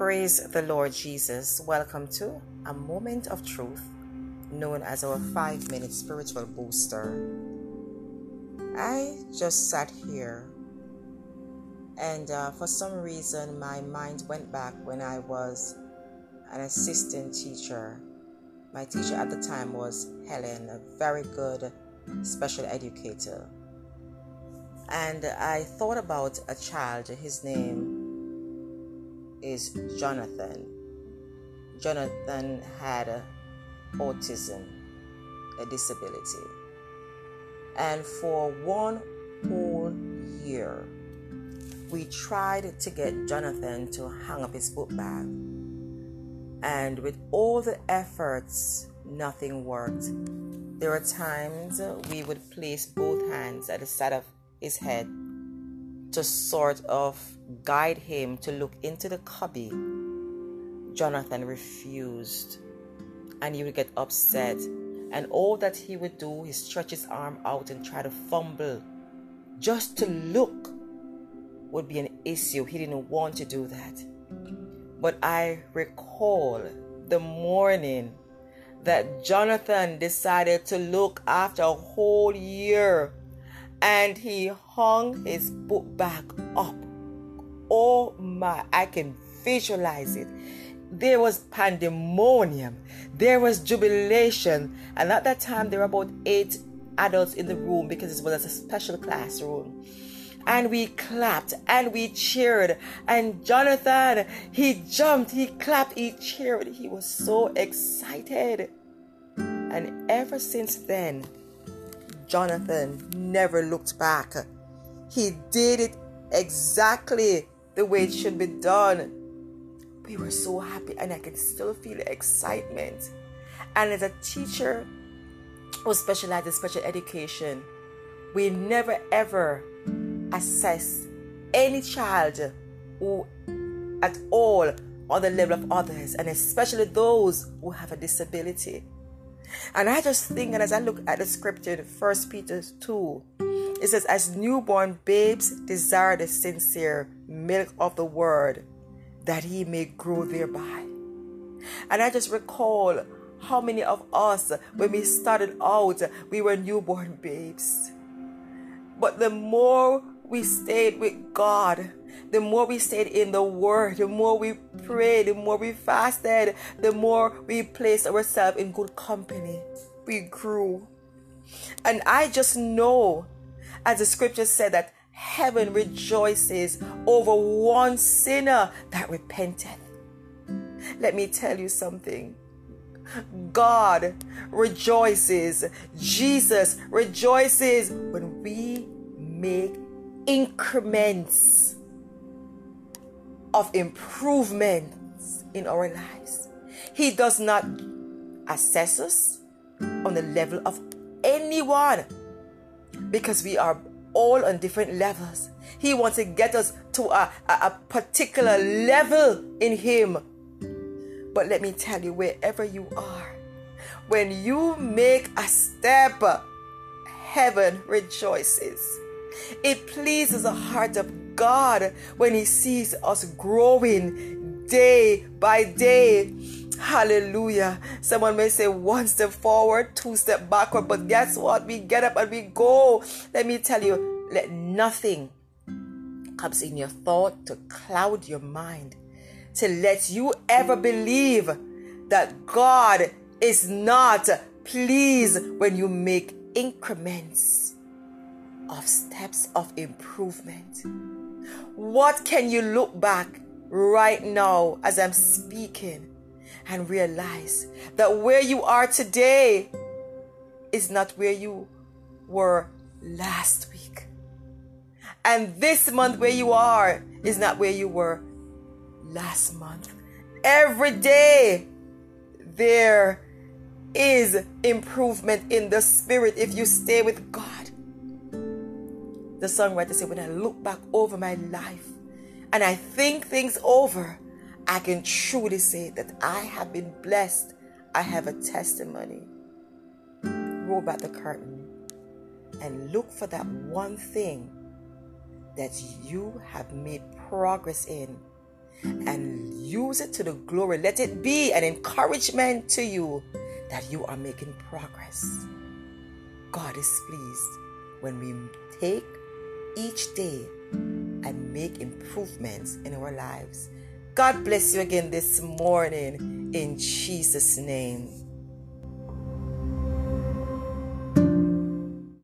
Praise the Lord Jesus. Welcome to a moment of truth, known as our five minute spiritual booster. I just sat here, and uh, for some reason, my mind went back when I was an assistant teacher. My teacher at the time was Helen, a very good special educator. And I thought about a child, his name is Jonathan. Jonathan had autism, a disability. And for one whole year, we tried to get Jonathan to hang up his book bag. And with all the efforts, nothing worked. There were times we would place both hands at the side of his head to sort of guide him to look into the cubby, Jonathan refused. And he would get upset. And all that he would do is stretch his arm out and try to fumble. Just to look would be an issue. He didn't want to do that. But I recall the morning that Jonathan decided to look after a whole year and he hung his book back up. Oh my, I can visualize it. There was pandemonium, there was jubilation, and at that time there were about eight adults in the room because it was a special classroom. And we clapped and we cheered. And Jonathan, he jumped, he clapped, he cheered. He was so excited. And ever since then, Jonathan never looked back. He did it exactly the way it should be done. We were so happy, and I can still feel the excitement. And as a teacher who specialized in special education, we never ever assess any child who at all on the level of others, and especially those who have a disability. And I just think, and as I look at the scripture, First Peter 2, it says, As newborn babes desire the sincere milk of the word, that he may grow thereby. And I just recall how many of us, when we started out, we were newborn babes. But the more we stayed with God, the more we stayed in the Word, the more we prayed, the more we fasted, the more we placed ourselves in good company, we grew. And I just know, as the scripture said, that heaven rejoices over one sinner that repenteth. Let me tell you something. God rejoices, Jesus rejoices when we make increments of improvements in our lives. He does not assess us on the level of anyone because we are all on different levels. He wants to get us to a, a, a particular level in Him. But let me tell you, wherever you are, when you make a step, heaven rejoices. It pleases the heart of God when He sees us growing day by day. Hallelujah. Someone may say one step forward, two step backward, but guess what? We get up and we go. Let me tell you, let nothing comes in your thought to cloud your mind, to let you ever believe that God is not pleased when you make increments of steps of improvement. What can you look back right now as I'm speaking and realize that where you are today is not where you were last week? And this month, where you are, is not where you were last month. Every day, there is improvement in the spirit if you stay with God. The songwriter said, When I look back over my life and I think things over, I can truly say that I have been blessed. I have a testimony. Roll back the curtain and look for that one thing that you have made progress in and use it to the glory. Let it be an encouragement to you that you are making progress. God is pleased when we take each day and make improvements in our lives. God bless you again this morning in Jesus' name.